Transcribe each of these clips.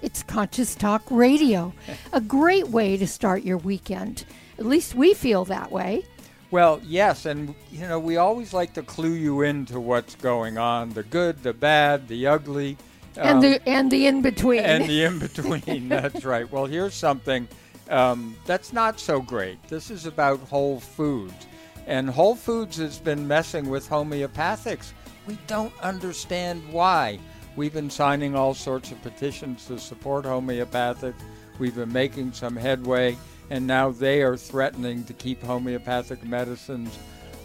It's Conscious Talk Radio. A great way to start your weekend. At least we feel that way. Well, yes, and you know, we always like to clue you into what's going on the good, the bad, the ugly. and um, the and the in between. and the in between. That's right. Well, here's something um, that's not so great. This is about Whole Foods. And Whole Foods has been messing with homeopathics. We don't understand why. We've been signing all sorts of petitions to support homeopathic. We've been making some headway, and now they are threatening to keep homeopathic medicines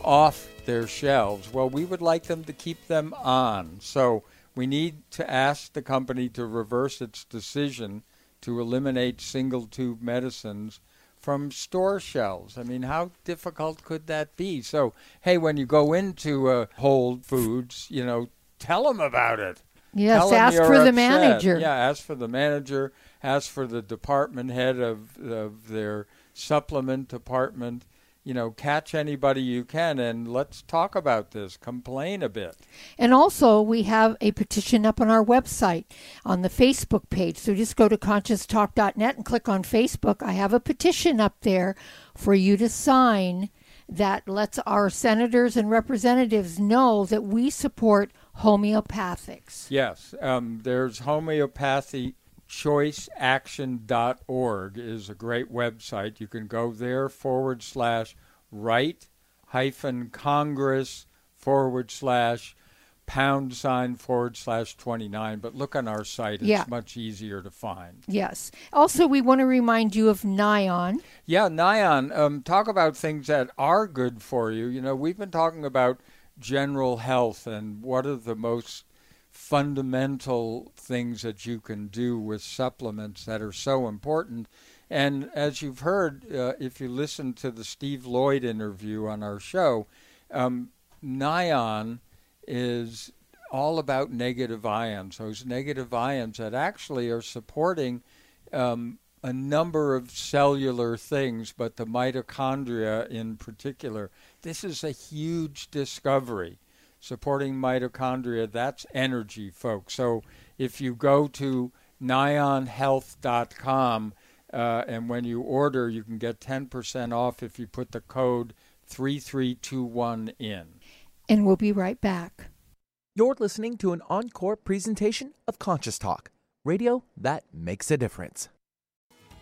off their shelves. Well, we would like them to keep them on. So we need to ask the company to reverse its decision to eliminate single tube medicines from store shelves. I mean, how difficult could that be? So, hey, when you go into uh, Whole Foods, you know, tell them about it. Yes, ask for the manager. Yeah, ask for the manager, ask for the department head of, of their supplement department. You know, catch anybody you can and let's talk about this. Complain a bit. And also, we have a petition up on our website on the Facebook page. So just go to conscioustalk.net and click on Facebook. I have a petition up there for you to sign that lets our senators and representatives know that we support homeopathics. Yes, um, there's homeopathy choiceaction.org is a great website. You can go there forward slash right hyphen congress forward slash pound sign forward slash 29. But look on our site, it's Yeah. much easier to find. Yes. Also, we want to remind you of NION. Yeah, Nion, um, talk about things that are good for you. You know, we've been talking about general health and what are the most fundamental things that you can do with supplements that are so important. And as you've heard, uh, if you listen to the Steve Lloyd interview on our show, um, Nion is all about negative ions, those negative ions that actually are supporting um, a number of cellular things, but the mitochondria in particular. This is a huge discovery. Supporting mitochondria, that's energy, folks. So if you go to nionhealth.com uh, and when you order, you can get 10% off if you put the code 3321 in. And we'll be right back. You're listening to an encore presentation of Conscious Talk, radio that makes a difference.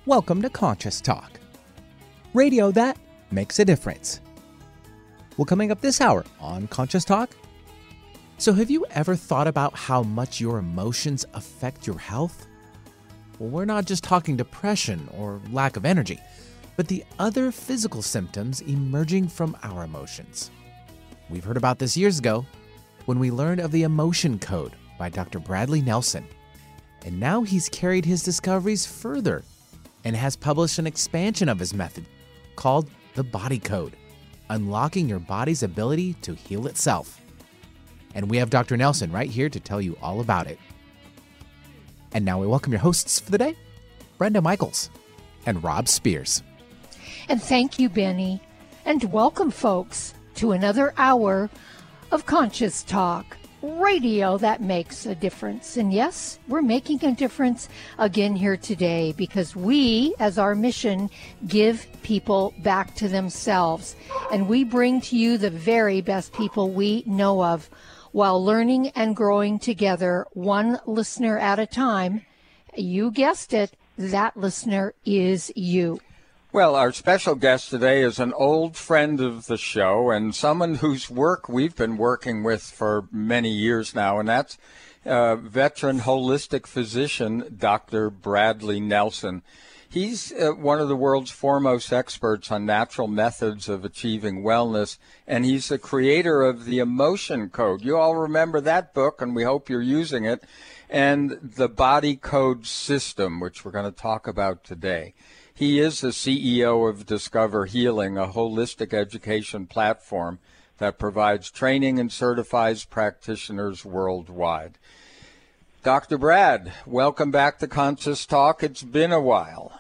Welcome to Conscious Talk, radio that makes a difference. Well, coming up this hour on Conscious Talk. So, have you ever thought about how much your emotions affect your health? Well, we're not just talking depression or lack of energy, but the other physical symptoms emerging from our emotions. We've heard about this years ago when we learned of the emotion code by Dr. Bradley Nelson. And now he's carried his discoveries further and has published an expansion of his method called the Body Code, unlocking your body's ability to heal itself. And we have Dr. Nelson right here to tell you all about it. And now we welcome your hosts for the day, Brenda Michaels and Rob Spears. And thank you, Benny. And welcome, folks, to another hour of Conscious Talk, radio that makes a difference. And yes, we're making a difference again here today because we, as our mission, give people back to themselves. And we bring to you the very best people we know of while learning and growing together, one listener at a time. You guessed it, that listener is you. Well, our special guest today is an old friend of the show and someone whose work we've been working with for many years now, and that's uh, veteran holistic physician Dr. Bradley Nelson. He's uh, one of the world's foremost experts on natural methods of achieving wellness, and he's the creator of the Emotion Code. You all remember that book, and we hope you're using it, and the Body Code System, which we're going to talk about today. He is the CEO of Discover Healing, a holistic education platform that provides training and certifies practitioners worldwide. Dr. Brad, welcome back to Conscious Talk. It's been a while.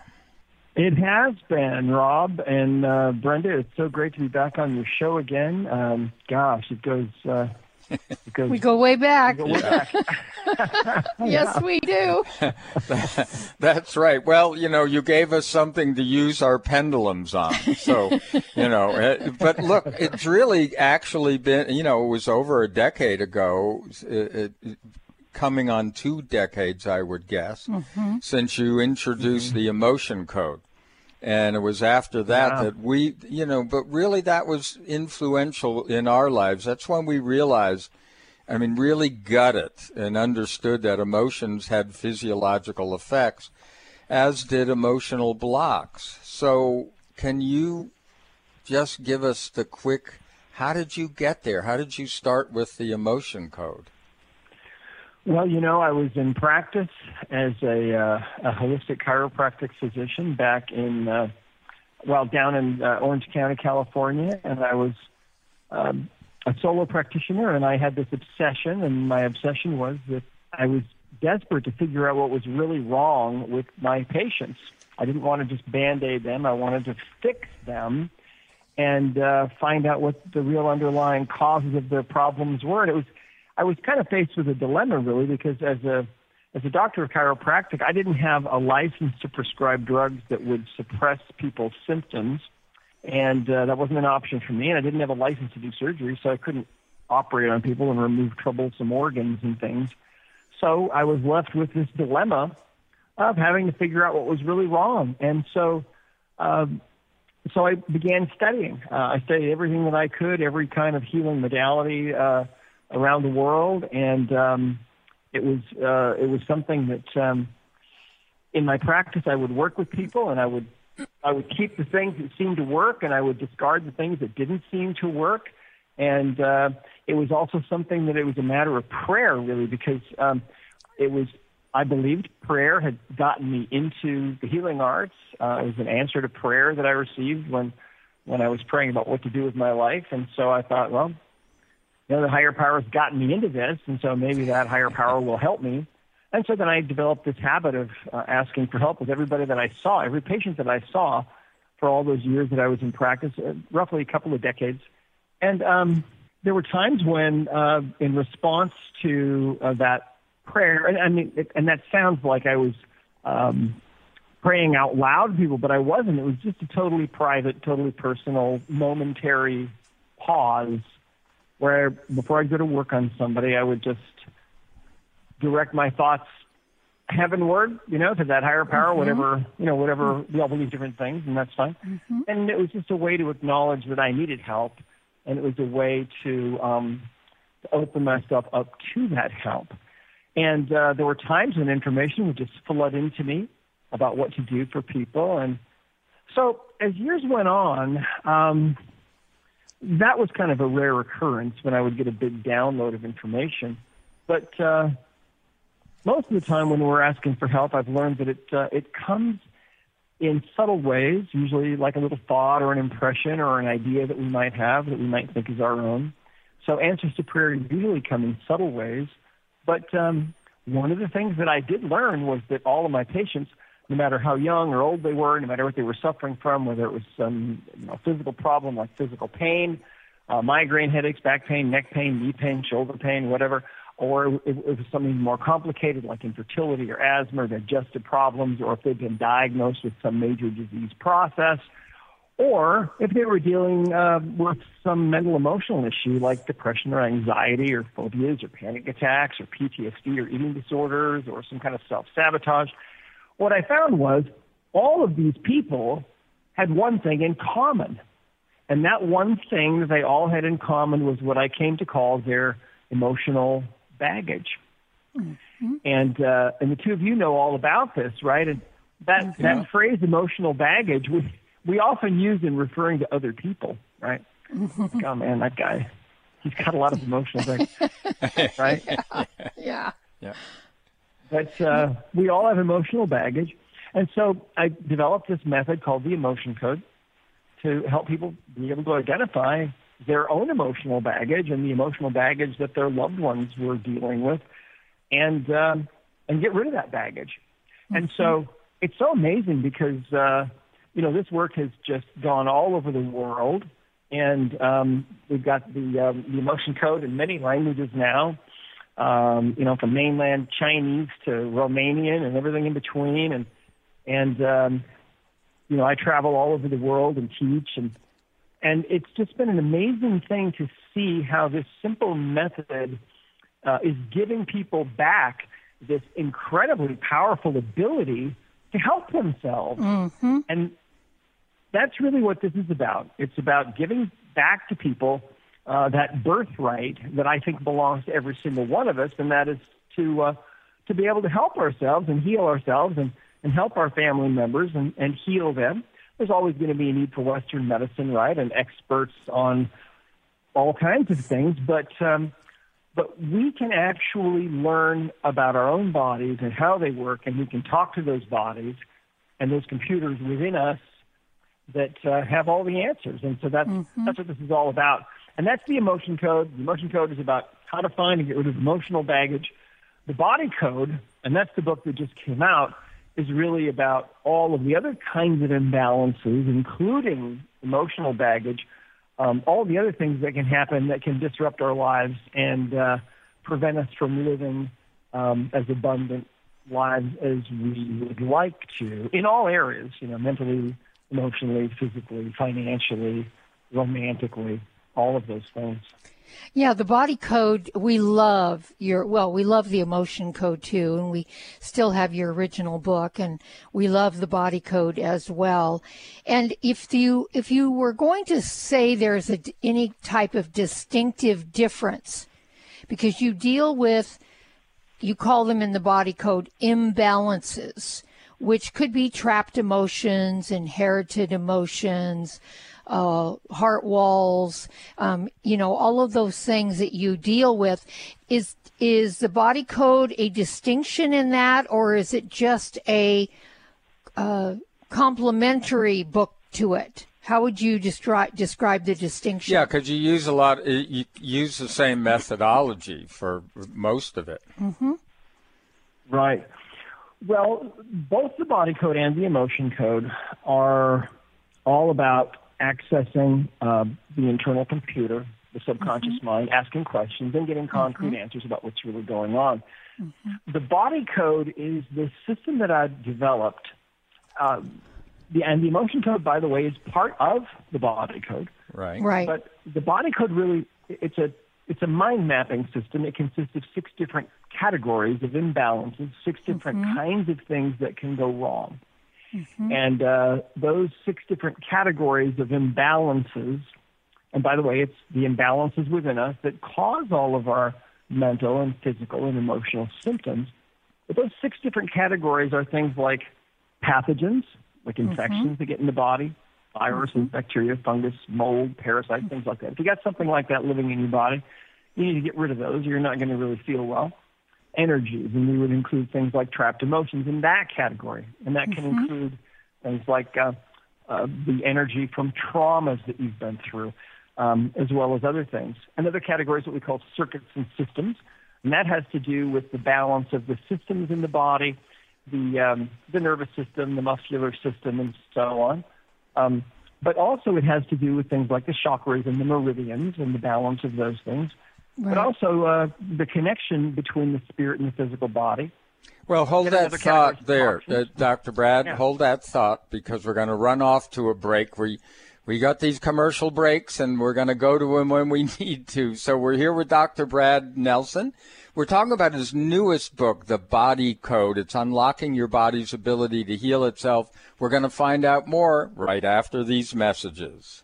It has been, Rob and uh, Brenda. It's so great to be back on your show again. Um, gosh, it goes. Uh, it goes we go way back. Go way back. yes, we do. That's right. Well, you know, you gave us something to use our pendulums on. So, you know, it, uh, but look, it's really actually been, you know, it was over a decade ago. It, it, coming on two decades, I would guess, mm-hmm. since you introduced mm-hmm. the emotion code. And it was after that that we, you know, but really that was influential in our lives. That's when we realized, I mean, really got it and understood that emotions had physiological effects, as did emotional blocks. So, can you just give us the quick how did you get there? How did you start with the emotion code? Well, you know, I was in practice as a, uh, a holistic chiropractic physician back in, uh, well, down in uh, Orange County, California, and I was um, a solo practitioner, and I had this obsession, and my obsession was that I was desperate to figure out what was really wrong with my patients. I didn't want to just band aid them, I wanted to fix them and uh, find out what the real underlying causes of their problems were. And it was I was kind of faced with a dilemma really because as a as a doctor of chiropractic, I didn't have a license to prescribe drugs that would suppress people's symptoms, and uh, that wasn't an option for me. And I didn't have a license to do surgery, so I couldn't operate on people and remove troublesome organs and things. So I was left with this dilemma of having to figure out what was really wrong. And so, um, so I began studying. Uh, I studied everything that I could, every kind of healing modality. Uh, around the world, and um, it was uh, it was something that um, in my practice I would work with people, and I would I would keep the things that seemed to work, and I would discard the things that didn't seem to work. And uh, it was also something that it was a matter of prayer, really, because um, it was I believed prayer had gotten me into the healing arts. Uh, it was an answer to prayer that I received when when I was praying about what to do with my life, and so I thought, well, you know, the higher power has gotten me into this, and so maybe that higher power will help me. And so then I developed this habit of uh, asking for help with everybody that I saw, every patient that I saw for all those years that I was in practice, uh, roughly a couple of decades. And um, there were times when, uh, in response to uh, that prayer, and I mean, it, and that sounds like I was um, praying out loud to people, but I wasn't. It was just a totally private, totally personal, momentary pause where I, before I go to work on somebody, I would just direct my thoughts heavenward, you know, to that higher power, mm-hmm. whatever, you know, whatever, we all believe different things, and that's fine. Mm-hmm. And it was just a way to acknowledge that I needed help, and it was a way to, um, to open myself up to that help. And uh, there were times when information would just flood into me about what to do for people. And so as years went on, um, that was kind of a rare occurrence when I would get a big download of information. But uh, most of the time when we're asking for help, I've learned that it uh, it comes in subtle ways, usually like a little thought or an impression or an idea that we might have that we might think is our own. So answers to prayer usually come in subtle ways. But um, one of the things that I did learn was that all of my patients no matter how young or old they were, no matter what they were suffering from, whether it was some you know, physical problem like physical pain, uh, migraine headaches, back pain, neck pain, knee pain, shoulder pain, whatever, or if it was something more complicated like infertility or asthma or digestive problems, or if they'd been diagnosed with some major disease process, or if they were dealing uh, with some mental emotional issue like depression or anxiety or phobias or panic attacks or PTSD or eating disorders or some kind of self sabotage what I found was all of these people had one thing in common. And that one thing that they all had in common was what I came to call their emotional baggage. Mm-hmm. And uh, and the two of you know all about this, right? And that mm-hmm. that phrase emotional baggage we we often use in referring to other people, right? Mm-hmm. Like, oh man, that guy, he's got a lot of emotional baggage, right? Yeah. Yeah. But uh, we all have emotional baggage. And so I developed this method called the emotion code to help people be able to identify their own emotional baggage and the emotional baggage that their loved ones were dealing with, and um, and get rid of that baggage. Mm-hmm. And so it's so amazing because uh, you know this work has just gone all over the world, and um, we've got the um, the emotion code in many languages now. Um, you know, from mainland Chinese to Romanian and everything in between, and and um, you know I travel all over the world and teach and and it's just been an amazing thing to see how this simple method uh, is giving people back this incredibly powerful ability to help themselves. Mm-hmm. And that's really what this is about. It's about giving back to people uh, that birthright that I think belongs to every single one of us, and that is to uh, to be able to help ourselves and heal ourselves and, and help our family members and, and heal them there's always going to be a need for Western medicine, right, and experts on all kinds of things. But um, but we can actually learn about our own bodies and how they work, and we can talk to those bodies and those computers within us that uh, have all the answers. And so that's mm-hmm. that's what this is all about. And that's the emotion code. The emotion code is about how to find and get rid of emotional baggage. The body code, and that's the book that just came out is really about all of the other kinds of imbalances, including emotional baggage, um, all the other things that can happen that can disrupt our lives and uh, prevent us from living um, as abundant lives as we would like to in all areas, you know, mentally, emotionally, physically, financially, romantically, all of those things. Yeah, the body code, we love your, well, we love the emotion code too, and we still have your original book, and we love the body code as well. And if you, if you were going to say there's a, any type of distinctive difference, because you deal with, you call them in the body code imbalances, which could be trapped emotions, inherited emotions, uh, heart walls, um, you know, all of those things that you deal with. Is is the body code a distinction in that, or is it just a uh, complementary book to it? How would you describe describe the distinction? Yeah, because you use a lot, you use the same methodology for most of it. Mm-hmm. Right. Well, both the body code and the emotion code are all about accessing uh, the internal computer, the subconscious mm-hmm. mind, asking questions, and getting concrete mm-hmm. answers about what's really going on. Mm-hmm. The body code is the system that I've developed. Uh, the, and the emotion code, by the way, is part of the body code. Right. Right. But the body code really, it's a it's a mind mapping system. It consists of six different categories of imbalances, six different mm-hmm. kinds of things that can go wrong. Mm-hmm. And uh, those six different categories of imbalances, and by the way, it's the imbalances within us that cause all of our mental and physical and emotional symptoms. But those six different categories are things like pathogens, like mm-hmm. infections mm-hmm. that get in the body, viruses, mm-hmm. bacteria, fungus, mold, parasites, things like that. If you got something like that living in your body, you need to get rid of those. or You're not going to really feel well energies, and we would include things like trapped emotions in that category, and that can mm-hmm. include things like uh, uh, the energy from traumas that you've been through, um, as well as other things. Another category is what we call circuits and systems, and that has to do with the balance of the systems in the body, the um, the nervous system, the muscular system, and so on. Um, but also, it has to do with things like the chakras and the meridians and the balance of those things right. but also uh, the connection between the spirit and the physical body. Well, hold that thought there, uh, Dr. Brad. Yeah. Hold that thought because we're going to run off to a break. We we got these commercial breaks, and we're going to go to them when we need to. So we're here with Dr. Brad Nelson. We're talking about his newest book, The Body Code. It's unlocking your body's ability to heal itself. We're going to find out more right after these messages.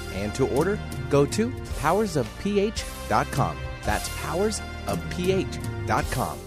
and to order, go to powersofph.com. That's powersofph.com.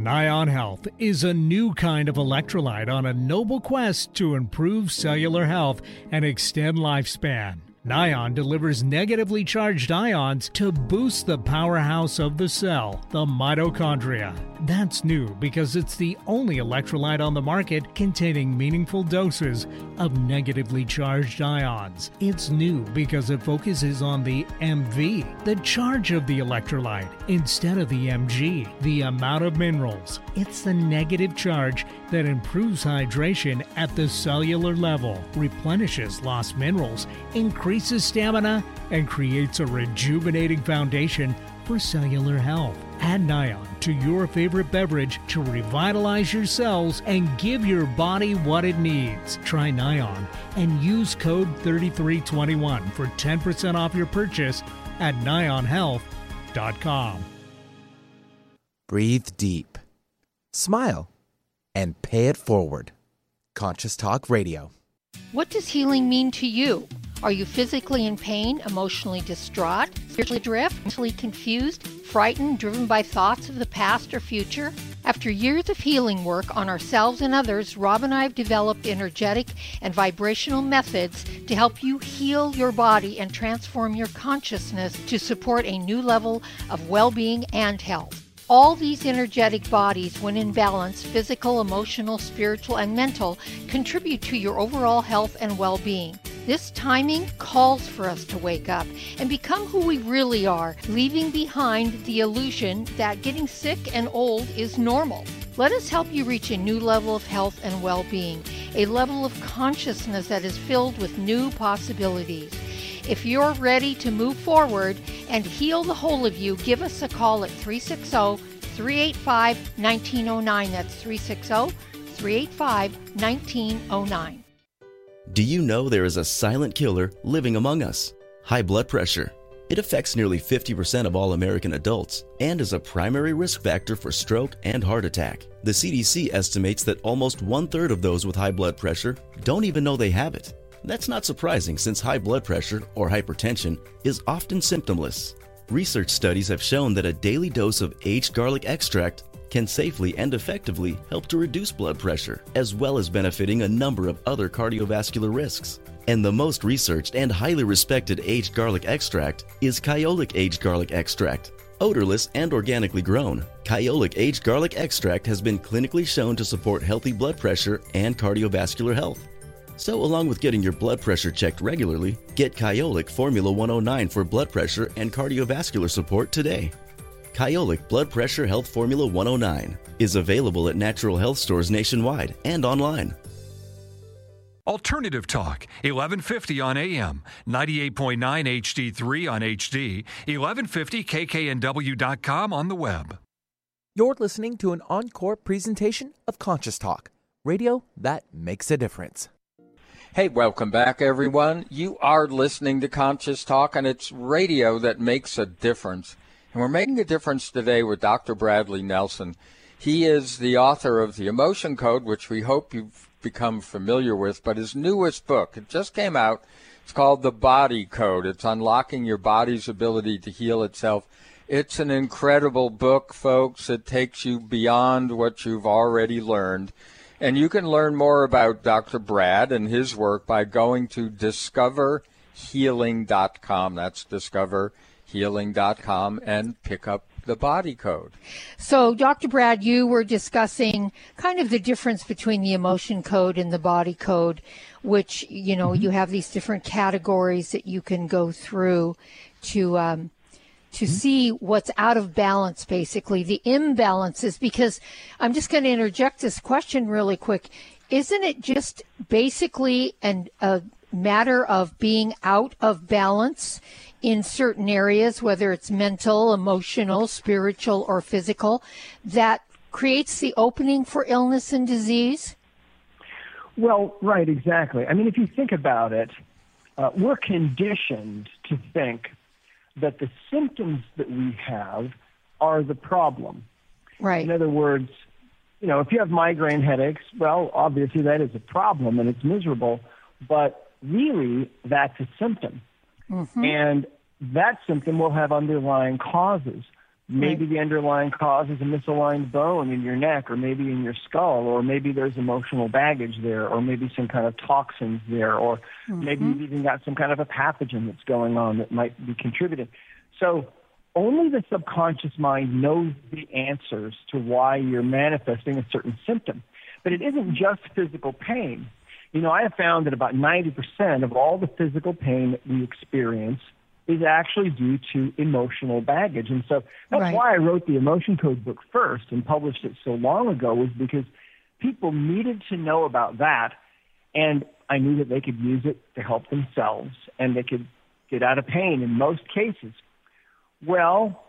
Nion Health is a new kind of electrolyte on a noble quest to improve cellular health and extend lifespan. Nion delivers negatively charged ions to boost the powerhouse of the cell, the mitochondria. That's new because it's the only electrolyte on the market containing meaningful doses of negatively charged ions. It's new because it focuses on the MV, the charge of the electrolyte, instead of the MG, the amount of minerals. It's the negative charge that improves hydration at the cellular level, replenishes lost minerals, increases stamina, and creates a rejuvenating foundation for cellular health. Add Nion to your favorite beverage to revitalize your cells and give your body what it needs. Try Nion and use code 3321 for 10% off your purchase at nionhealth.com. Breathe deep, smile, and pay it forward. Conscious Talk Radio. What does healing mean to you? Are you physically in pain, emotionally distraught, spiritually adrift, mentally confused, frightened, driven by thoughts of the past or future? After years of healing work on ourselves and others, Rob and I have developed energetic and vibrational methods to help you heal your body and transform your consciousness to support a new level of well being and health. All these energetic bodies, when in balance, physical, emotional, spiritual, and mental, contribute to your overall health and well being. This timing calls for us to wake up and become who we really are, leaving behind the illusion that getting sick and old is normal. Let us help you reach a new level of health and well being, a level of consciousness that is filled with new possibilities. If you're ready to move forward and heal the whole of you, give us a call at 360 385 1909. That's 360 385 1909. Do you know there is a silent killer living among us? High blood pressure. It affects nearly 50% of all American adults and is a primary risk factor for stroke and heart attack. The CDC estimates that almost one third of those with high blood pressure don't even know they have it. That's not surprising since high blood pressure, or hypertension, is often symptomless. Research studies have shown that a daily dose of aged garlic extract can safely and effectively help to reduce blood pressure, as well as benefiting a number of other cardiovascular risks. And the most researched and highly respected aged garlic extract is Kyolic Aged Garlic Extract. Odorless and organically grown, Kyolic Aged Garlic Extract has been clinically shown to support healthy blood pressure and cardiovascular health. So, along with getting your blood pressure checked regularly, get Kyolic Formula 109 for blood pressure and cardiovascular support today. Kyolic Blood Pressure Health Formula 109 is available at natural health stores nationwide and online. Alternative Talk, 1150 on AM, 98.9 HD3 on HD, 1150kknw.com on the web. You're listening to an encore presentation of Conscious Talk, radio that makes a difference. Hey, welcome back, everyone. You are listening to Conscious Talk, and it's radio that makes a difference. And we're making a difference today with Dr. Bradley Nelson. He is the author of The Emotion Code, which we hope you've become familiar with, but his newest book, it just came out. It's called The Body Code. It's unlocking your body's ability to heal itself. It's an incredible book, folks. It takes you beyond what you've already learned. And you can learn more about Dr. Brad and his work by going to discoverhealing.com. That's discoverhealing.com and pick up the body code. So, Dr. Brad, you were discussing kind of the difference between the emotion code and the body code, which, you know, mm-hmm. you have these different categories that you can go through to um, to mm-hmm. see what's out of balance, basically, the imbalances. Because I'm just going to interject this question really quick. isn't it just basically an, a matter of being out of balance in certain areas, whether it's mental, emotional, spiritual, or physical, that creates the opening for illness and disease? Well, right, exactly. I mean, if you think about it, uh, we're conditioned to think that the symptoms that we have are the problem. Right. In other words, you know, if you have migraine headaches, well, obviously that is a problem and it's miserable, but really that's a symptom. Mm-hmm. And that symptom will have underlying causes. Maybe right. the underlying cause is a misaligned bone in your neck, or maybe in your skull, or maybe there's emotional baggage there, or maybe some kind of toxins there, or mm-hmm. maybe you've even got some kind of a pathogen that's going on that might be contributing. So only the subconscious mind knows the answers to why you're manifesting a certain symptom. But it isn't just physical pain. You know, I have found that about 90% of all the physical pain that we experience is actually due to emotional baggage. And so that's right. why I wrote the Emotion Code book first and published it so long ago was because people needed to know about that. And I knew that they could use it to help themselves and they could get out of pain in most cases. Well,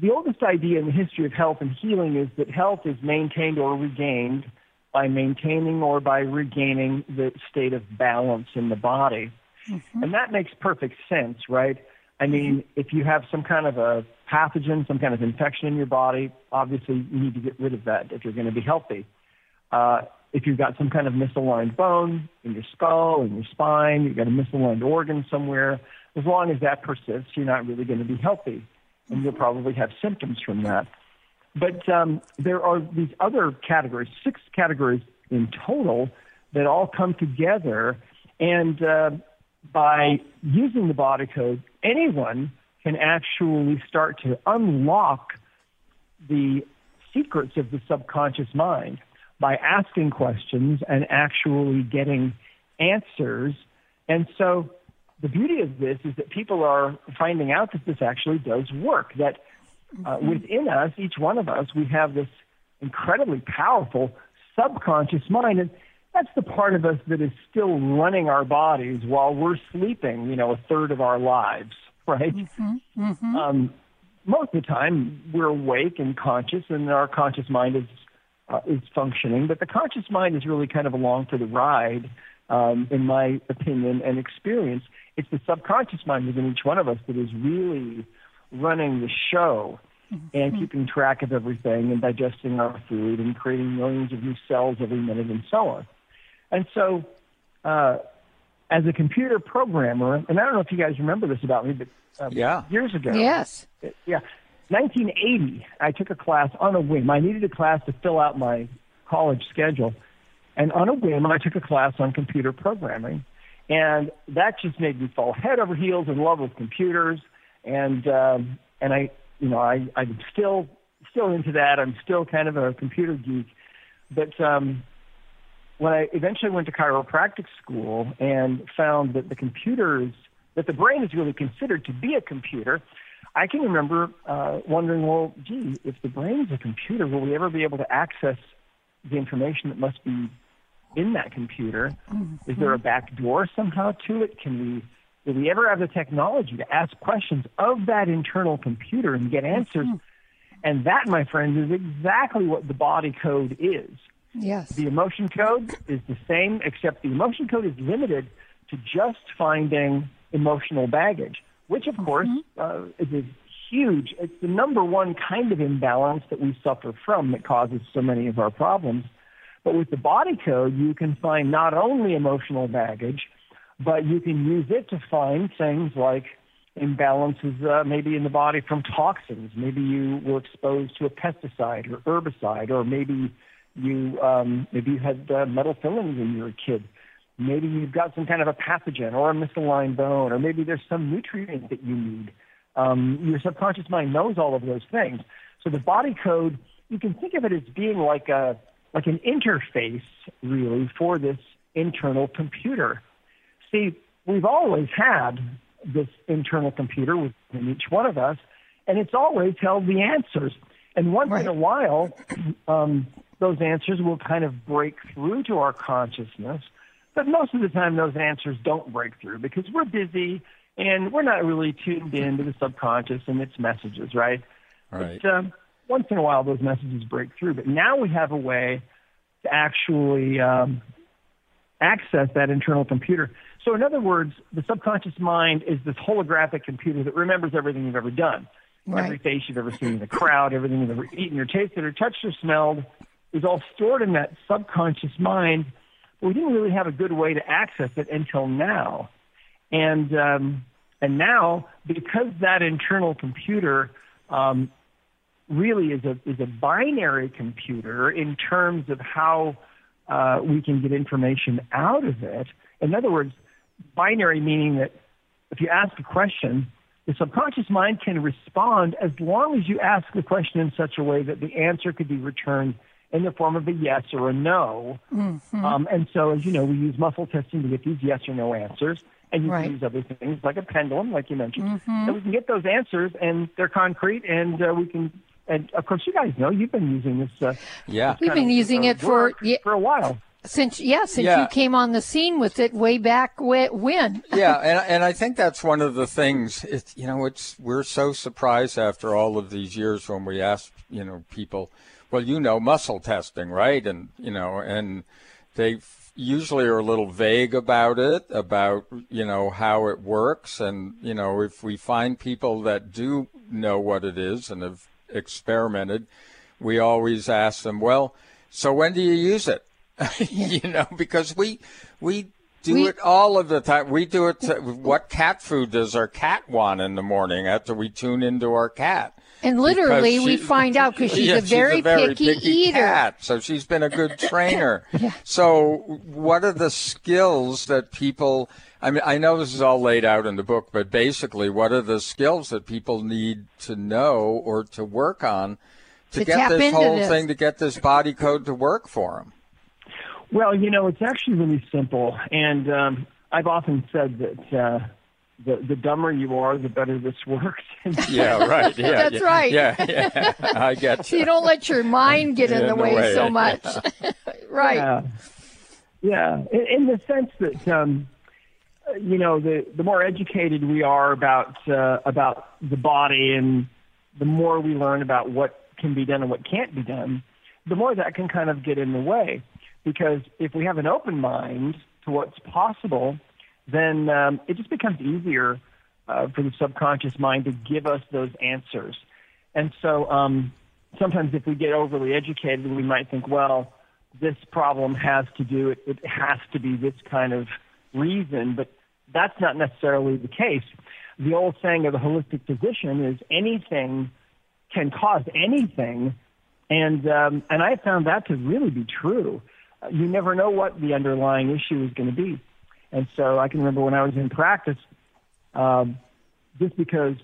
the oldest idea in the history of health and healing is that health is maintained or regained by maintaining or by regaining the state of balance in the body. Mm-hmm. And that makes perfect sense, right? I mean, if you have some kind of a pathogen, some kind of infection in your body, obviously you need to get rid of that if you're going to be healthy. Uh, if you've got some kind of misaligned bone in your skull, in your spine, you've got a misaligned organ somewhere, as long as that persists, you're not really going to be healthy, and you'll probably have symptoms from that. But um, there are these other categories, six categories in total, that all come together. And uh, by using the body code, anyone can actually start to unlock the secrets of the subconscious mind by asking questions and actually getting answers. And so the beauty of this is that people are finding out that this actually does work, that uh, mm-hmm. within us, each one of us, we have this incredibly powerful subconscious mind. And that's the part of us that is still running our bodies while we're sleeping, you know, a third of our lives, right? Mm-hmm. Mm-hmm. Um, most of the time, we're awake and conscious, and our conscious mind is uh, is functioning. But the conscious mind is really kind of along for the ride, um, in my opinion and experience. It's the subconscious mind within each one of us that is really running the show mm-hmm. and keeping track of everything and digesting our food and creating millions of new cells every minute and so on. And so, uh, as a computer programmer, and I don't know if you guys remember this about me, but um, yeah. years ago, yes, yeah, 1980, I took a class on a whim. I needed a class to fill out my college schedule, and on a whim, I took a class on computer programming, and that just made me fall head over heels in love with computers, and um, and I, you know, I I'm still still into that. I'm still kind of a computer geek, but um, when I eventually went to chiropractic school and found that the computers, that the brain is really considered to be a computer, I can remember uh, wondering, well, gee, if the brain is a computer, will we ever be able to access the information that must be in that computer? Mm-hmm. Is there a back door somehow to it? Can will we ever have the technology to ask questions of that internal computer and get answers? Mm-hmm. And that, my friends, is exactly what the body code is. Yes. The emotion code is the same, except the emotion code is limited to just finding emotional baggage, which, of mm-hmm. course, uh, is a huge, it's the number one kind of imbalance that we suffer from that causes so many of our problems. But with the body code, you can find not only emotional baggage, but you can use it to find things like imbalances uh, maybe in the body from toxins. Maybe you were exposed to a pesticide or herbicide, or maybe you um, maybe you had uh, metal fillings when you were a kid. Maybe you've got some kind of a pathogen or a misaligned bone, or maybe there's some nutrient that you need. Um, your subconscious mind knows all of those things. So the body code, you can think of it as being like a like an interface, really, for this internal computer. See, we've always had this internal computer within each one of us, and it's always held the answers. And once right. in a while, um, those answers will kind of break through to our consciousness. But most of the time, those answers don't break through because we're busy and we're not really tuned in to the subconscious and its messages, right? Right. But, um, once in a while, those messages break through. But now we have a way to actually um, access that internal computer. So, in other words, the subconscious mind is this holographic computer that remembers everything you've ever done. Right. Every face you've ever seen in the crowd, everything you've ever eaten or tasted or touched or smelled is all stored in that subconscious mind. But we didn't really have a good way to access it until now. And um, and now, because that internal computer um, really is a is a binary computer in terms of how uh, we can get information out of it. In other words, binary meaning that if you ask a question, the subconscious mind can respond as long as you ask the question in such a way that the answer could be returned in the form of a yes or a no. Mm-hmm. Um, and so, as you know, we use muscle testing to get these yes or no answers. And you Right. can use other things like a pendulum, like you mentioned. Mm-hmm. And we can get those answers, and they're concrete, and uh, we can. And of course, you guys know you've been using this. Uh, Yeah. We've been of, using uh, it for yeah, for a while. Since yeah since Yeah. you came on the scene with it way back when. yeah, and and I think that's one of the things. It's you know, it's we're so surprised after all of these years when we ask you know people, well, you know, muscle testing, right? And you know, and they usually are a little vague about it, about you know how it works, and you know, if we find people that do know what it is and have experimented, we always ask them, well, so when do you use it? you know, because we we do We- it all of the time. We do it. To, what cat food does our cat want in the morning after we tune into our cat? And literally, Because we find out because she's, Yeah, a very picky, eater. cat, so she's been a good trainer. So, what are the skills that people? I mean, I know this is all laid out in the book, but basically, what are the skills that people need to know or to work on to, To get this whole this. thing to get this body code to work for them? Well, you know, it's actually really simple, and um, I've often said that uh, the the dumber you are, the better this works. Yeah, right. Yeah, That's yeah, right. Yeah, yeah. I get You. So you. you don't let your mind get in, In the, the way, way, so yeah. much. right. Yeah, yeah. In, in the sense that um, you know, the the more educated we are about uh, about the body, and the more we learn about what can be done and what can't be done, the more that can kind of get in the way. Because if we have an open mind to what's possible, then um, it just becomes easier uh, for the subconscious mind to give us those answers. And so um, sometimes if we get overly educated, we might think, well, this problem has to do it, it has to be this kind of reason, but that's not necessarily the case. The old saying of the holistic physician is anything can cause anything, and um, and I found that to really be true. You never know what the underlying issue is going to be, and so I can remember when I was in practice, um, just because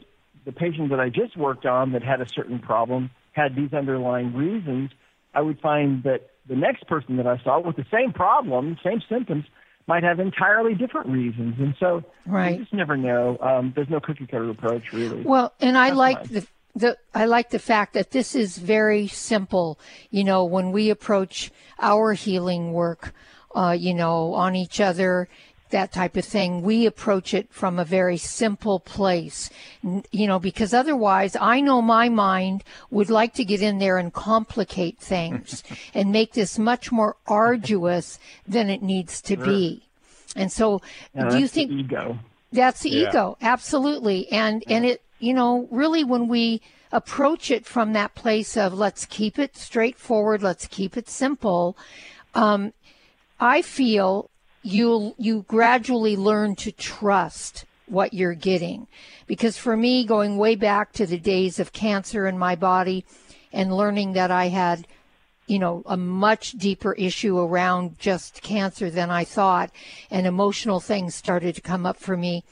the patient that I just worked on that had a certain problem had these underlying reasons, I would find that the next person that I saw with the same problem, same symptoms, might have entirely different reasons, and so Right. you just never know. Um, there's no cookie cutter approach, really. Well, and I That's like the the I like the fact that this is very simple. You know, when we approach our healing work, uh, you know, on each other, that type of thing, we approach it from a very simple place. You know, because otherwise, I know my mind would like to get in there and complicate things and make this much more arduous than it needs to be. And so, Yeah, do you think ego? that's the Yeah. ego, absolutely. And and it, you know, really when we approach it from that place of let's keep it straightforward, let's keep it simple, um, I feel you'll you gradually learn to trust what you're getting. Because for me, going way back to the days of cancer in my body and learning that I had you know, a much deeper issue around just cancer than I thought, and emotional things started to come up for me.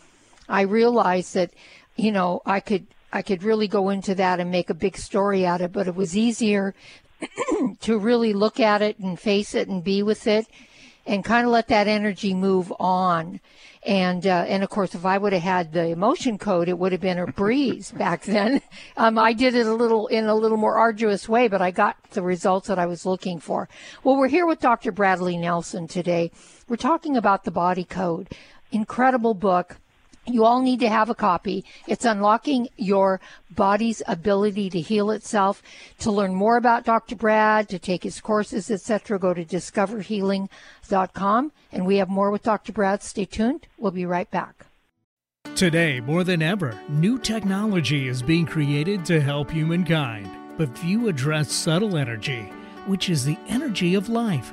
I realized that, you know, I could I could really go into that and make a big story out of it, but it was easier to really look at it and face it and be with it and kind of let that energy move on. And uh, and of course, if I would have had the emotion code, it would have been a breeze back then. Um, I did it a little in a little more arduous way, but I got the results that I was looking for. Well, we're here with Dr. Bradley Nelson today. We're talking about the body code. Incredible book. You all need to have a copy. It's unlocking your body's ability to heal itself. To learn more about Dr. Brad, to take his courses, etc., go to discoverhealing.com. And we have more with Dr. Brad. Stay tuned. We'll be right back. Today, more than ever, new technology is being created to help humankind. But few address subtle energy, which is the energy of life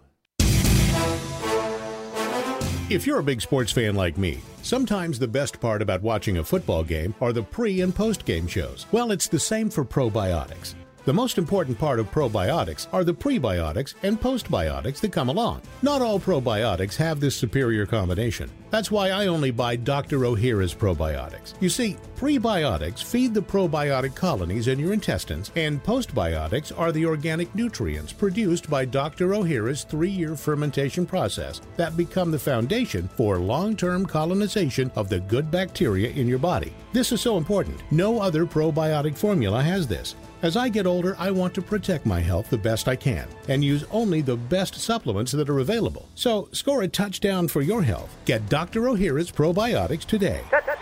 If you're a big sports fan like me, sometimes the best part about watching a football game are the pre and post game shows. Well, it's the same for probiotics. The most important part of probiotics are the prebiotics and postbiotics that come along. Not all probiotics have this superior combination. That's why I only buy Dr. Ohhira's probiotics. You see, prebiotics feed the probiotic colonies in your intestines, and postbiotics are the organic nutrients produced by Dr. Ohhira's three year fermentation process that become the foundation for long term colonization of the good bacteria in your body. This is so important. No other probiotic formula has this. As I get older, I want to protect my health the best I can and use only the best supplements that are available. So score a touchdown for your health. Get Dr. Ohhira's probiotics today. Touchdown!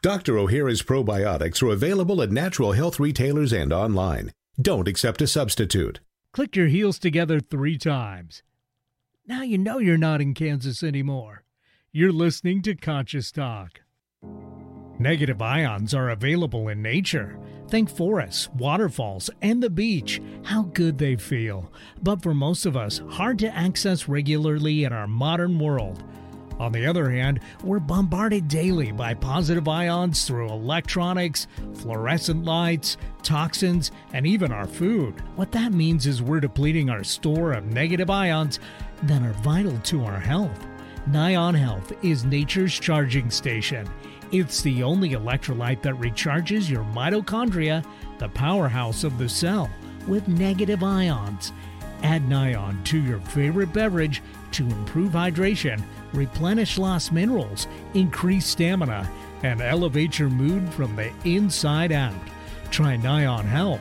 Dr. Ohhira's probiotics are available at natural health retailers and online. Don't accept a substitute. Click your heels together three times. Now you know you're not in Kansas anymore. You're listening to Conscious Talk. Negative ions are available in nature. Think forests, waterfalls, and the beach. How good they feel. But for most of us, hard to access regularly in our modern world. On the other hand, we're bombarded daily by positive ions through electronics, fluorescent lights, toxins, and even our food. What that means is we're depleting our store of negative ions that are vital to our health. Nion Health is nature's charging station. It's the only electrolyte that recharges your mitochondria, the powerhouse of the cell, with negative ions. Add Nion to your favorite beverage to improve hydration, replenish lost minerals, increase stamina, and elevate your mood from the inside out. Try Nion Health.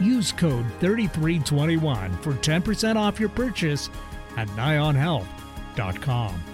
Use code 3321 for 10% off your purchase at nionhealth.com.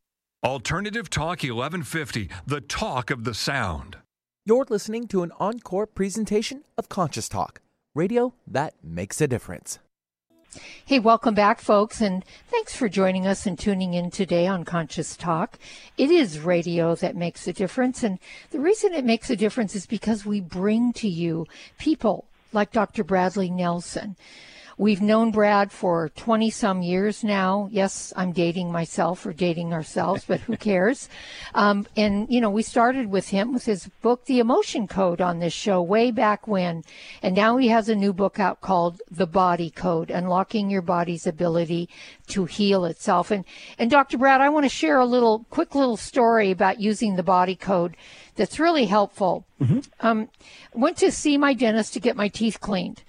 Alternative Talk 1150, the talk of the sound. You're listening to an encore presentation of Conscious Talk, radio that makes a difference. Hey, welcome back, folks, and thanks for joining us and tuning in today on Conscious Talk. It is radio that makes a difference, and the reason it makes a difference is because we bring to you people like Dr. Bradley Nelson We've known Brad for 20 some years now. Yes, I'm dating myself or dating ourselves, but who cares? Um, and, you know, we started with him with his book, The Emotion Code, on this show way back when. And now he has a new book out called The Body Code, Unlocking Your Body's Ability to Heal Itself. And, and Dr. Brad, I want to share a little, quick little story about using the body code that's really helpful. Mm-hmm. Um, went to see my dentist to get my teeth cleaned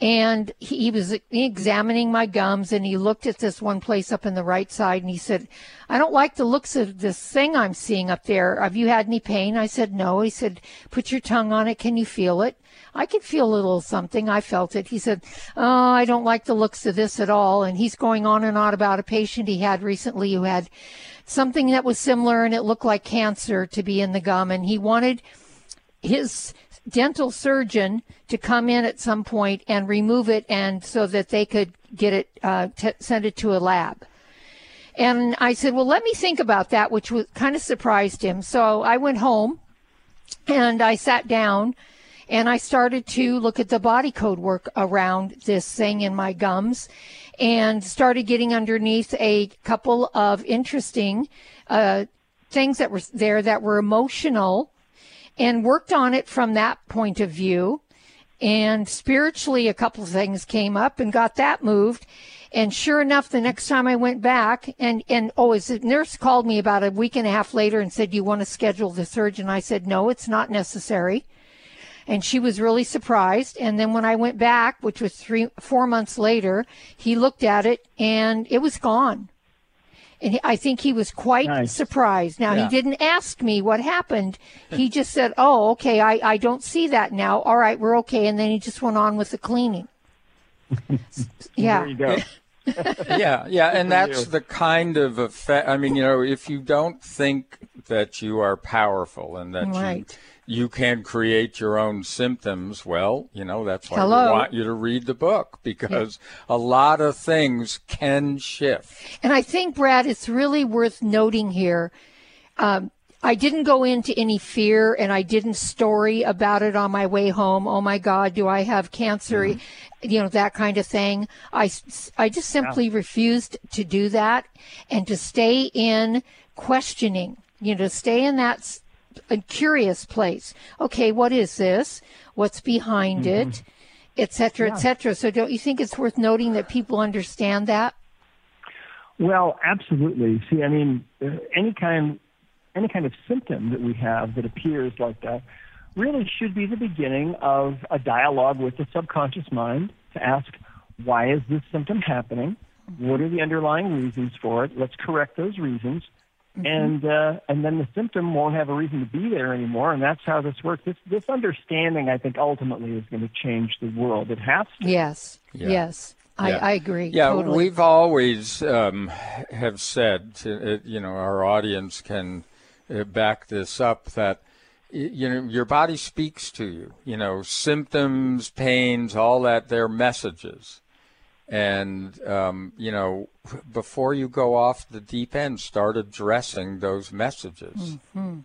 and he, was examining my gums and he looked at this one place up in the right side and he said i don't like the looks of this thing i'm seeing up there. Have you had any pain? I said no. He said put your tongue on it. Can you feel it? I can feel a little something. I felt it. He said oh i don't like the looks of this at all. And he's going on and on about a patient he had recently who had something that was similar and it looked like cancer to be in the gum. And he wanted his dental surgeon to come in at some point and remove it, and so that they could get it uh, t- send it to a lab. And I said, well, let me think about that, which was kind of surprised him. So I went home and I sat down and I started to look at the body code work around this thing in my gums and started getting underneath a couple of interesting uh, things that were there that were emotional and worked on it from that point of view. And spiritually, a couple of things came up and got that moved. And sure enough, the next time I went back, and and oh, his nurse called me about a week and a half later and said, "You want to schedule the surgeon?" I said, "No, it's not necessary." And she was really surprised. And then when I went back, which was three, four months later, he looked at it and it was gone and I think he was quite nice. surprised. Now yeah. he didn't ask me what happened. He just said, "Oh, okay, I I don't see that now. All right, we're okay." And then he just went on with the cleaning. yeah. There you go. yeah, yeah, and that's the kind of effect. I mean, you know, if you don't think that you are powerful and that right. you you can create your own symptoms. Well, you know, that's why Hello. we want you to read the book because yeah. a lot of things can shift. And I think, Brad, it's really worth noting here. Um, I didn't go into any fear and I didn't story about it on my way home. Oh my God, do I have cancer? Mm-hmm. You know, that kind of thing. I, I just simply yeah. refused to do that and to stay in questioning, you know, to stay in that a curious place. Okay, what is this? What's behind mm-hmm. it? Etc. Yeah. Etc. So, don't you think it's worth noting that people understand that? Well, absolutely. See, I mean, uh, any kind, any kind of symptom that we have that appears like that really should be the beginning of a dialogue with the subconscious mind to ask, why is this symptom happening? What are the underlying reasons for it? Let's correct those reasons Mm-hmm. And uh, and then the symptom won't have a reason to be there anymore, and that's how this works. This this understanding, I think, ultimately is going to change the world. It has to. Yes. Yeah. Yes. I, yeah. I, agree. Yeah, totally. we've always um, have said, to, uh, you know, our audience can uh, back this up that you know your body speaks to you. You know, symptoms, pains, all that. They're messages and um, you know before you go off the deep end start addressing those messages. Mm-hmm.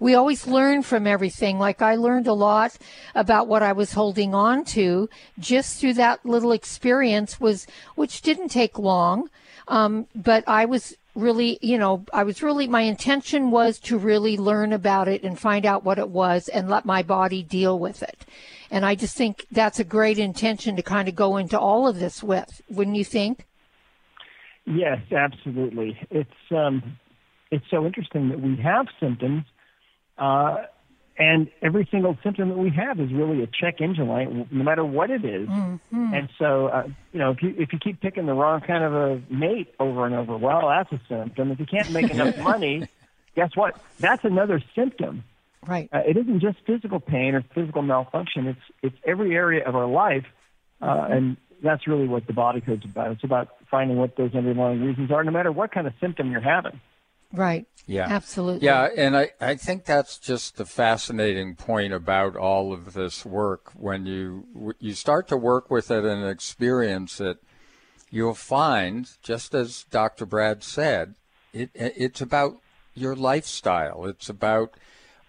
we always learn from everything. Like i learned a lot about what i was holding on to just through that little experience was which didn't take long. Um, but i was really you know i was really my intention was to really learn about it and find out what it was and let my body deal with it and I just think that's a great intention to kind of go into all of this with, wouldn't you think? Yes, absolutely. It's um, it's so interesting that we have symptoms, uh, and every single symptom that we have is really a check engine light, no matter what it is. Mm-hmm. And so, uh, you know, if you if you keep picking the wrong kind of a mate over and over, well, that's a symptom. If you can't make enough money, guess what? That's another symptom. Right. Uh, it isn't just physical pain or physical malfunction. It's it's every area of our life, uh, mm-hmm. and that's really what the body code's about. It's about finding what those underlying reasons are, no matter what kind of symptom you're having. Right. Yeah. Absolutely. Yeah, and I, I think that's just the fascinating point about all of this work. When you you start to work with it and experience it, you'll find, just as Dr. Brad said, it it's about your lifestyle. It's about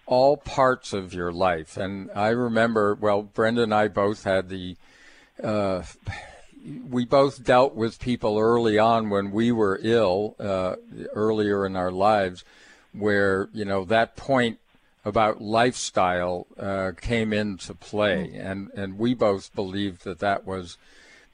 all parts of your life. And I remember, well, Brenda and I both had the, uh, we both dealt with people early on when we were ill, uh, earlier in our lives, where you know that point about lifestyle uh, came into play, mm. and and we both believed that that was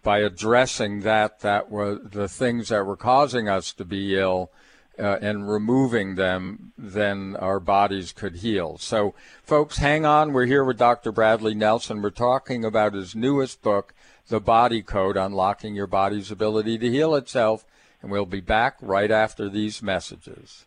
by addressing that that was the things that were causing us to be ill. Uh, and removing them, then our bodies could heal. So, folks, hang on. We're here with Dr. Bradley Nelson. We're talking about his newest book, The Body Code Unlocking Your Body's Ability to Heal Itself. And we'll be back right after these messages.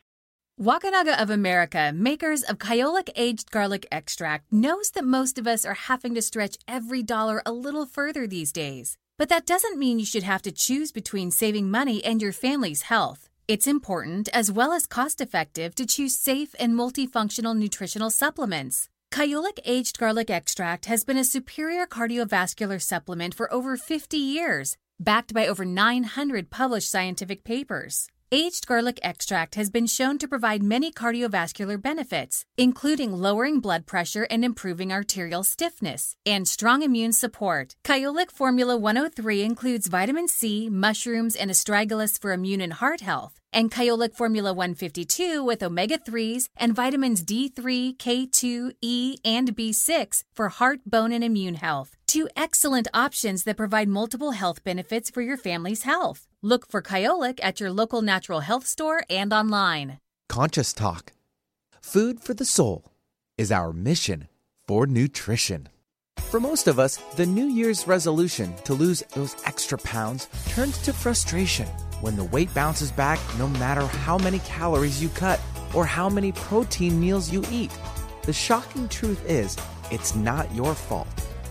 Wakanaga of America, makers of Kyolic Aged Garlic Extract, knows that most of us are having to stretch every dollar a little further these days. But that doesn't mean you should have to choose between saving money and your family's health. It's important, as well as cost effective, to choose safe and multifunctional nutritional supplements. Kyolic Aged Garlic Extract has been a superior cardiovascular supplement for over 50 years, backed by over 900 published scientific papers. Aged garlic extract has been shown to provide many cardiovascular benefits, including lowering blood pressure and improving arterial stiffness, and strong immune support. Kyolic Formula 103 includes vitamin C, mushrooms, and astragalus for immune and heart health, and Kyolic Formula 152 with omega 3s and vitamins D3, K2, E, and B6 for heart, bone, and immune health. Two excellent options that provide multiple health benefits for your family's health. Look for Kyolic at your local natural health store and online. Conscious Talk. Food for the soul is our mission for nutrition. For most of us, the New Year's resolution to lose those extra pounds turns to frustration when the weight bounces back no matter how many calories you cut or how many protein meals you eat. The shocking truth is, it's not your fault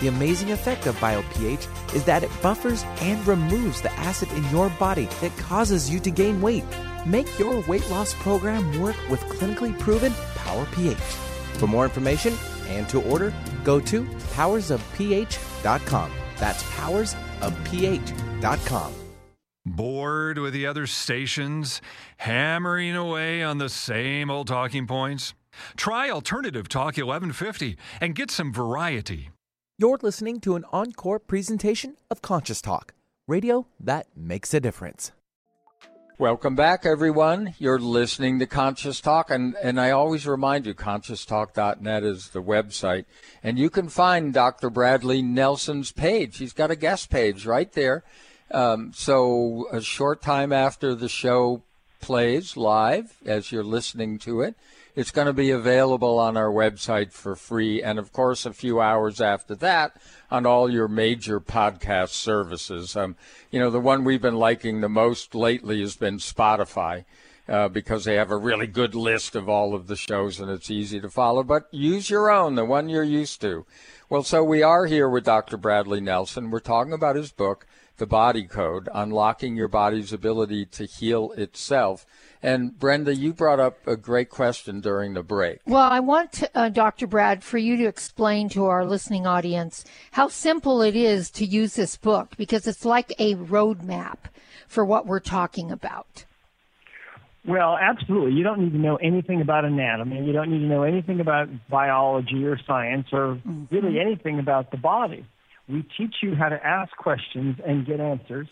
The amazing effect of BioPH is that it buffers and removes the acid in your body that causes you to gain weight. Make your weight loss program work with clinically proven Power pH. For more information and to order, go to powersofph.com. That's powersofph.com. Bored with the other stations, hammering away on the same old talking points? Try Alternative Talk 1150 and get some variety. You're listening to an encore presentation of Conscious Talk, radio that makes a difference. Welcome back, everyone. You're listening to Conscious Talk, and, and I always remind you, conscioustalk.net is the website, and you can find Dr. Bradley Nelson's page. He's got a guest page right there. Um, so, a short time after the show plays live, as you're listening to it, it's going to be available on our website for free, and of course, a few hours after that on all your major podcast services. Um, you know, the one we've been liking the most lately has been Spotify. Uh, because they have a really good list of all of the shows and it's easy to follow. But use your own, the one you're used to. Well, so we are here with Dr. Bradley Nelson. We're talking about his book, The Body Code Unlocking Your Body's Ability to Heal Itself. And Brenda, you brought up a great question during the break. Well, I want to, uh, Dr. Brad for you to explain to our listening audience how simple it is to use this book because it's like a roadmap for what we're talking about. Well, absolutely. You don't need to know anything about anatomy. You don't need to know anything about biology or science or mm-hmm. really anything about the body. We teach you how to ask questions and get answers,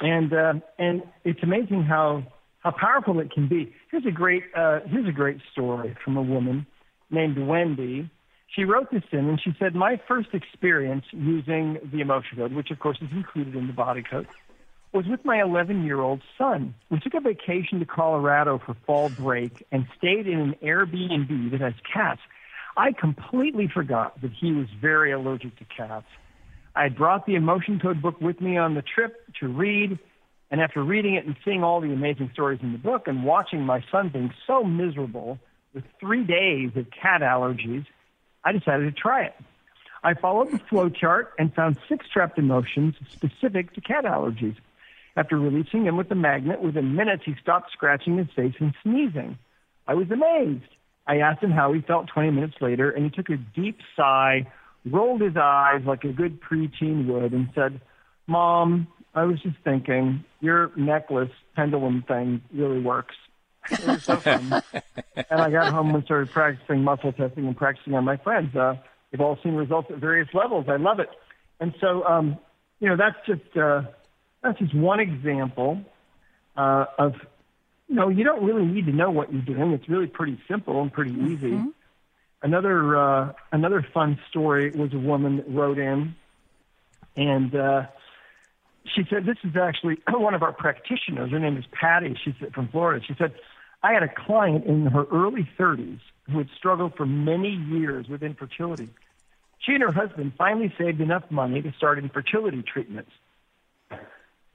and uh, and it's amazing how how powerful it can be. Here's a great uh, here's a great story from a woman named Wendy. She wrote this in and she said, "My first experience using the emotion code, which of course is included in the body code, was with my 11-year-old son. We took a vacation to Colorado for fall break and stayed in an Airbnb that has cats. I completely forgot that he was very allergic to cats. I brought the emotion code book with me on the trip to read." And after reading it and seeing all the amazing stories in the book and watching my son being so miserable with three days of cat allergies, I decided to try it. I followed the flow chart and found six trapped emotions specific to cat allergies. After releasing him with the magnet, within minutes he stopped scratching his face and sneezing. I was amazed. I asked him how he felt 20 minutes later, and he took a deep sigh, rolled his eyes like a good preteen would, and said, Mom, I was just thinking, your necklace pendulum thing really works. It was so fun. and I got home and started practicing muscle testing and practicing on my friends. Uh, they've all seen results at various levels. I love it. And so, um, you know, that's just uh, that's just one example uh, of, you know, you don't really need to know what you're doing. It's really pretty simple and pretty easy. Mm-hmm. Another uh, another fun story was a woman that wrote in, and uh, she said, "This is actually one of our practitioners. Her name is Patty. She's from Florida." She said, "I had a client in her early 30s who had struggled for many years with infertility. She and her husband finally saved enough money to start infertility treatments."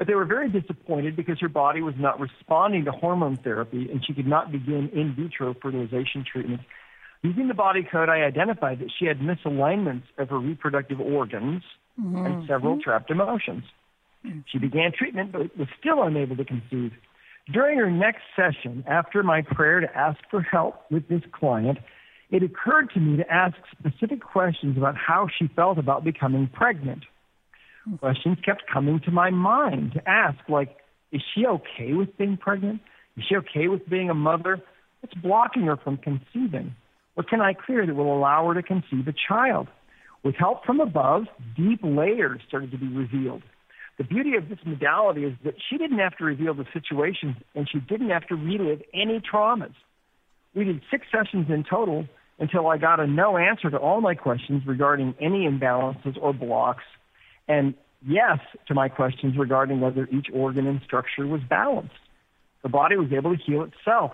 But they were very disappointed because her body was not responding to hormone therapy and she could not begin in vitro fertilization treatments. Using the body code, I identified that she had misalignments of her reproductive organs Mm-hmm. and several mm-hmm. trapped emotions. Mm-hmm. She began treatment but was still unable to conceive. During her next session, after my prayer to ask for help with this client, it occurred to me to ask specific questions about how she felt about becoming pregnant. Mm-hmm. Questions kept coming to my mind to ask, like, is she okay with being pregnant? Is she okay with being a mother? What's blocking her from conceiving? What can I clear that will allow her to conceive a child? With help from above, deep layers started to be revealed. The beauty of this modality is that she didn't have to reveal the situations and she didn't have to relive any traumas. We did six sessions in total until I got a no answer to all my questions regarding any imbalances or blocks, and yes to my questions regarding whether each organ and structure was balanced. The body was able to heal itself.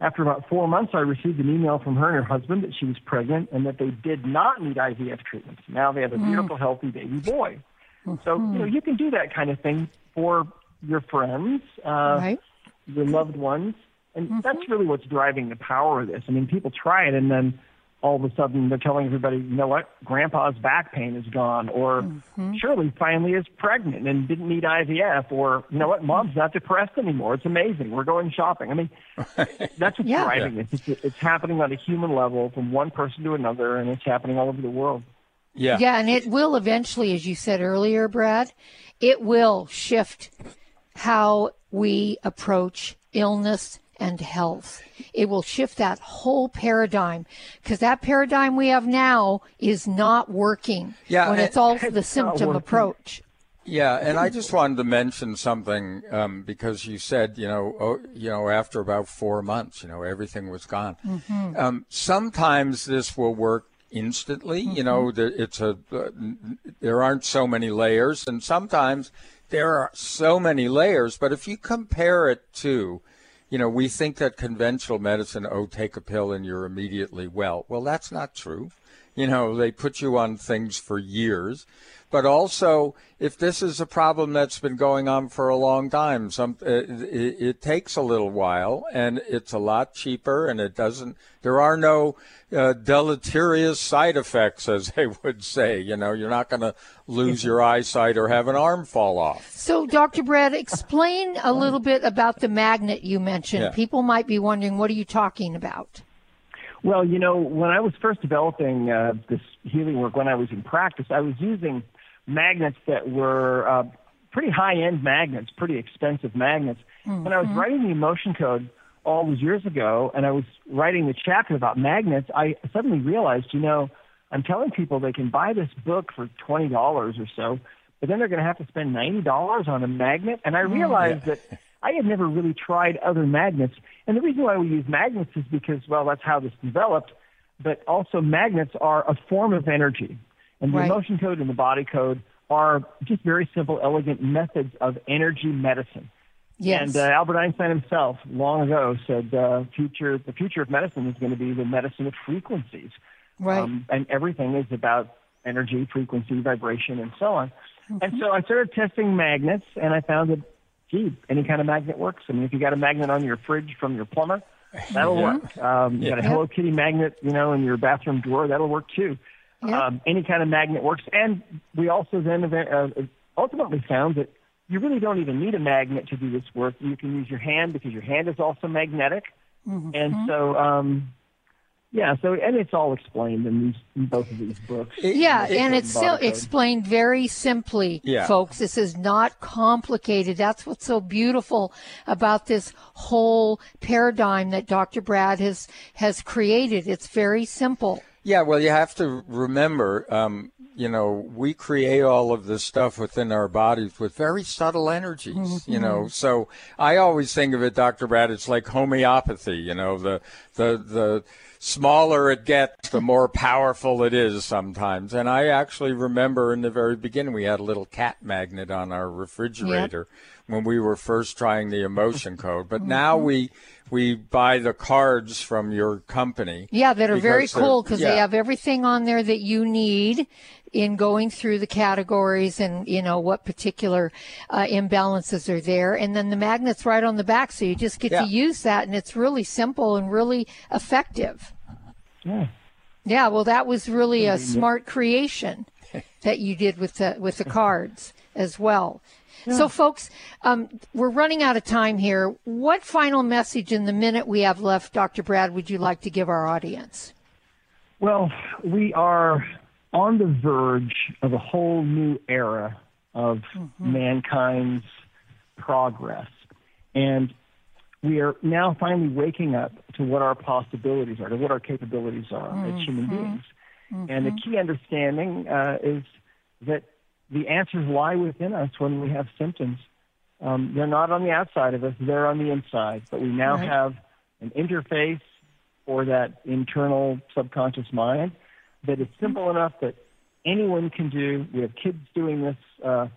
After about four months, I received an email from her and her husband that she was pregnant and that they did not need IVF treatments. Now they have a mm. beautiful, healthy baby boy. So, you mm-hmm. know, you can do that kind of thing for your friends, uh, Right. your loved ones. And mm-hmm. that's really what's driving the power of this. I mean, people try it and then all of a sudden they're telling everybody, you know what, grandpa's back pain is gone, or mm-hmm. Shirley finally is pregnant and didn't need IVF, or you know what, mom's not depressed anymore. It's amazing. We're going shopping. I mean, that's what's Yeah. driving this. It's, it's happening on a human level from one person to another, and it's happening all over the world. Yeah. Yeah, and it will eventually, as you said earlier, Brad, it will shift how we approach illness and health. It will shift that whole paradigm because that paradigm we have now is not working Yeah, when it's all the symptom approach. Yeah, and I just wanted to mention something um, because you said, you know, oh, you know, after about four months, you know, everything was gone. Um, sometimes this will work instantly. You know, it's a uh, there aren't so many layers, and sometimes there are so many layers. But if you compare it to, you know, we think that conventional medicine, oh, take a pill and you're immediately well. Well, that's not true. You know, they put you on things for years. But also, if this is a problem that's been going on for a long time, some uh, it, it takes a little while, and it's a lot cheaper, and it doesn't. There are no uh, deleterious side effects, as they would say. You know, you're not going to lose your eyesight or have an arm fall off. So, Dr. Brad, explain a little bit about the magnet you mentioned. Yeah. People might be wondering, what are you talking about? Well, you know, when I was first developing uh, this healing work, when I was in practice, I was using magnets that were uh, pretty high-end magnets, pretty expensive magnets. When I was writing the emotion code all those years ago, and I was writing the chapter about magnets, I suddenly realized, you know, I'm telling people they can buy this book for twenty dollars or so, but then they're going to have to spend ninety dollars on a magnet. And I realized that I had never really tried other magnets. And the reason why we use magnets is because, well, that's how this developed. But also, magnets are a form of energy. And the Right. emotion code and the body code are just very simple, elegant methods of energy medicine. Yes. And uh, Albert Einstein himself, long ago, said uh, future the future of medicine is going to be the medicine of frequencies. right. Um, and everything is about energy, frequency, vibration, and so on. And so I started testing magnets, and I found that, gee, any kind of magnet works. I mean, if you got a magnet on your fridge from your plumber, that'll work. Um, you got a Hello Kitty magnet, you know, in your bathroom drawer, that'll work too. Yeah. Um, any kind of magnet works. And we also then uh, ultimately found that you really don't even need a magnet to do this work. You can use your hand because your hand is also magnetic. Mm-hmm. And so, um, yeah, so and it's all explained in these in both of these books. Yeah, and it's still explained very simply, yeah. folks. This is not complicated. That's what's so beautiful about this whole paradigm that Dr. Brad has has created. It's very simple. Yeah, well, you have to remember, um, you know, we create all of this stuff within our bodies with very subtle energies, mm-hmm. you know. So I always think of it, Dr. Brad, it's like homeopathy, you know, the the the smaller it gets, the more powerful it is sometimes. And I actually remember in the very beginning, we had a little cat magnet on our refrigerator yep. When we were first trying the emotion code. But mm-hmm. now we we buy the cards from your company. Yeah, that are very cool because yeah. they have everything on there that you need in going through the categories and you know what particular uh, imbalances are there and then the magnets right on the back so you just get yeah. to use that and it's really simple and really effective yeah yeah well that was really a smart creation that you did with the with the cards as well yeah. So, folks, um, we're running out of time here. What final message in the minute we have left, Dr. Brad, would you like to give our audience? Well, we are on the verge of a whole new era of mm-hmm. mankind's progress. And we are now finally waking up to what our possibilities are, to what our capabilities are mm-hmm. as human beings. Mm-hmm. And the key understanding uh, is that the answers lie within us when we have symptoms. Um, they're not on the outside of us, they're on the inside. But we now right. have an interface for that internal subconscious mind that is simple enough that anyone can do. We have kids doing this uh,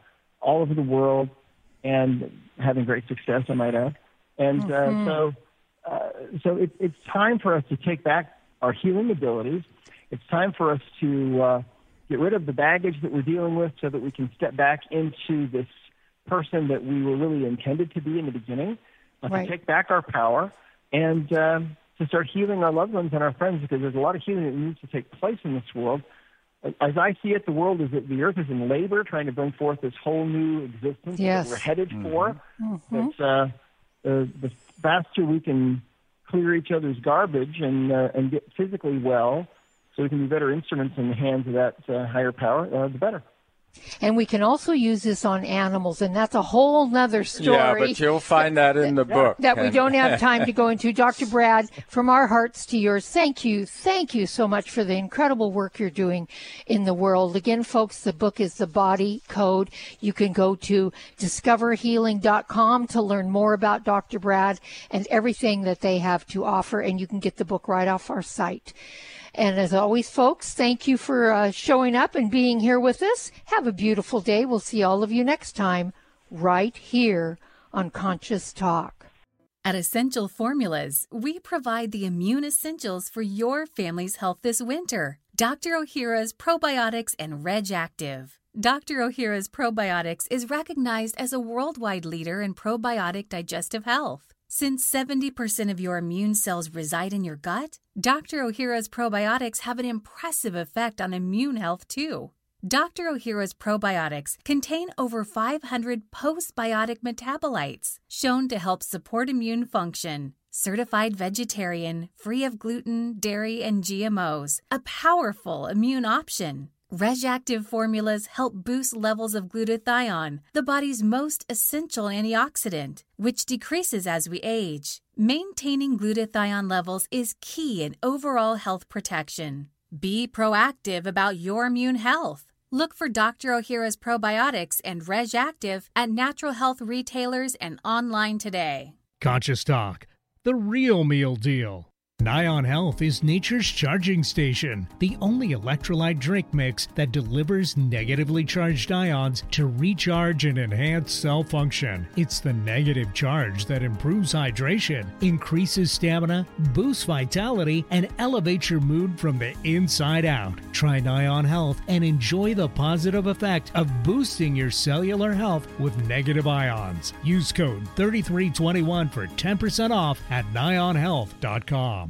all over the world and having great success, I might add. And uh, mm-hmm. so, uh, so it, it's time for us to take back our healing abilities. It's time for us to uh, get rid of the baggage that we're dealing with so that we can step back into this person that we were really intended to be in the beginning, uh, right. to take back our power and um, to start healing our loved ones and our friends because there's a lot of healing that needs to take place in this world. As I see it, the world is that the earth is in labor, trying to bring forth this whole new existence yes. that we're headed mm-hmm. for. Mm-hmm. It's, uh, the, the faster we can clear each other's garbage and uh, and get physically well, so we can be better instruments in the hands of that uh, higher power, uh, the better. And we can also use this on animals, and that's a whole nother story. Yeah, but you'll find that in the book. That we don't have time to go into. Dr. Brad, from our hearts to yours, thank you. Thank you so much for the incredible work you're doing in the world. Again, folks, the book is The Body Code. You can go to discoverhealing.com to learn more about Dr. Brad and everything that they have to offer, and you can get the book right off our site. And as always, folks, thank you for uh, showing up and being here with us. Have a beautiful day. We'll see all of you next time right here on Conscious Talk. At Essential Formulas, we provide the immune essentials for your family's health this winter. Dr. Ohhira's Probiotics and Reg'Activ. Dr. Ohhira's Probiotics is recognized as a worldwide leader in probiotic digestive health. Since 70% of your immune cells reside in your gut, Dr. Ohhira's probiotics have an impressive effect on immune health too. Dr. Ohhira's probiotics contain over 500 postbiotic metabolites shown to help support immune function. Certified vegetarian, free of gluten, dairy, and GMOs, a powerful immune option. Reg'Activ formulas help boost levels of glutathione, the body's most essential antioxidant, which decreases as we age. Maintaining glutathione levels is key in overall health protection. Be proactive about your immune health. Look for Dr. Ohhira's probiotics and Reg'Activ at natural health retailers and online today. Conscious Talk, the real meal deal. Nion Health is nature's charging station, the only electrolyte drink mix that delivers negatively charged ions to recharge and enhance cell function. It's the negative charge that improves hydration, increases stamina, boosts vitality, and elevates your mood from the inside out. Try Nion Health and enjoy the positive effect of boosting your cellular health with negative ions. Use code 3321 for 10% off at nionhealth.com.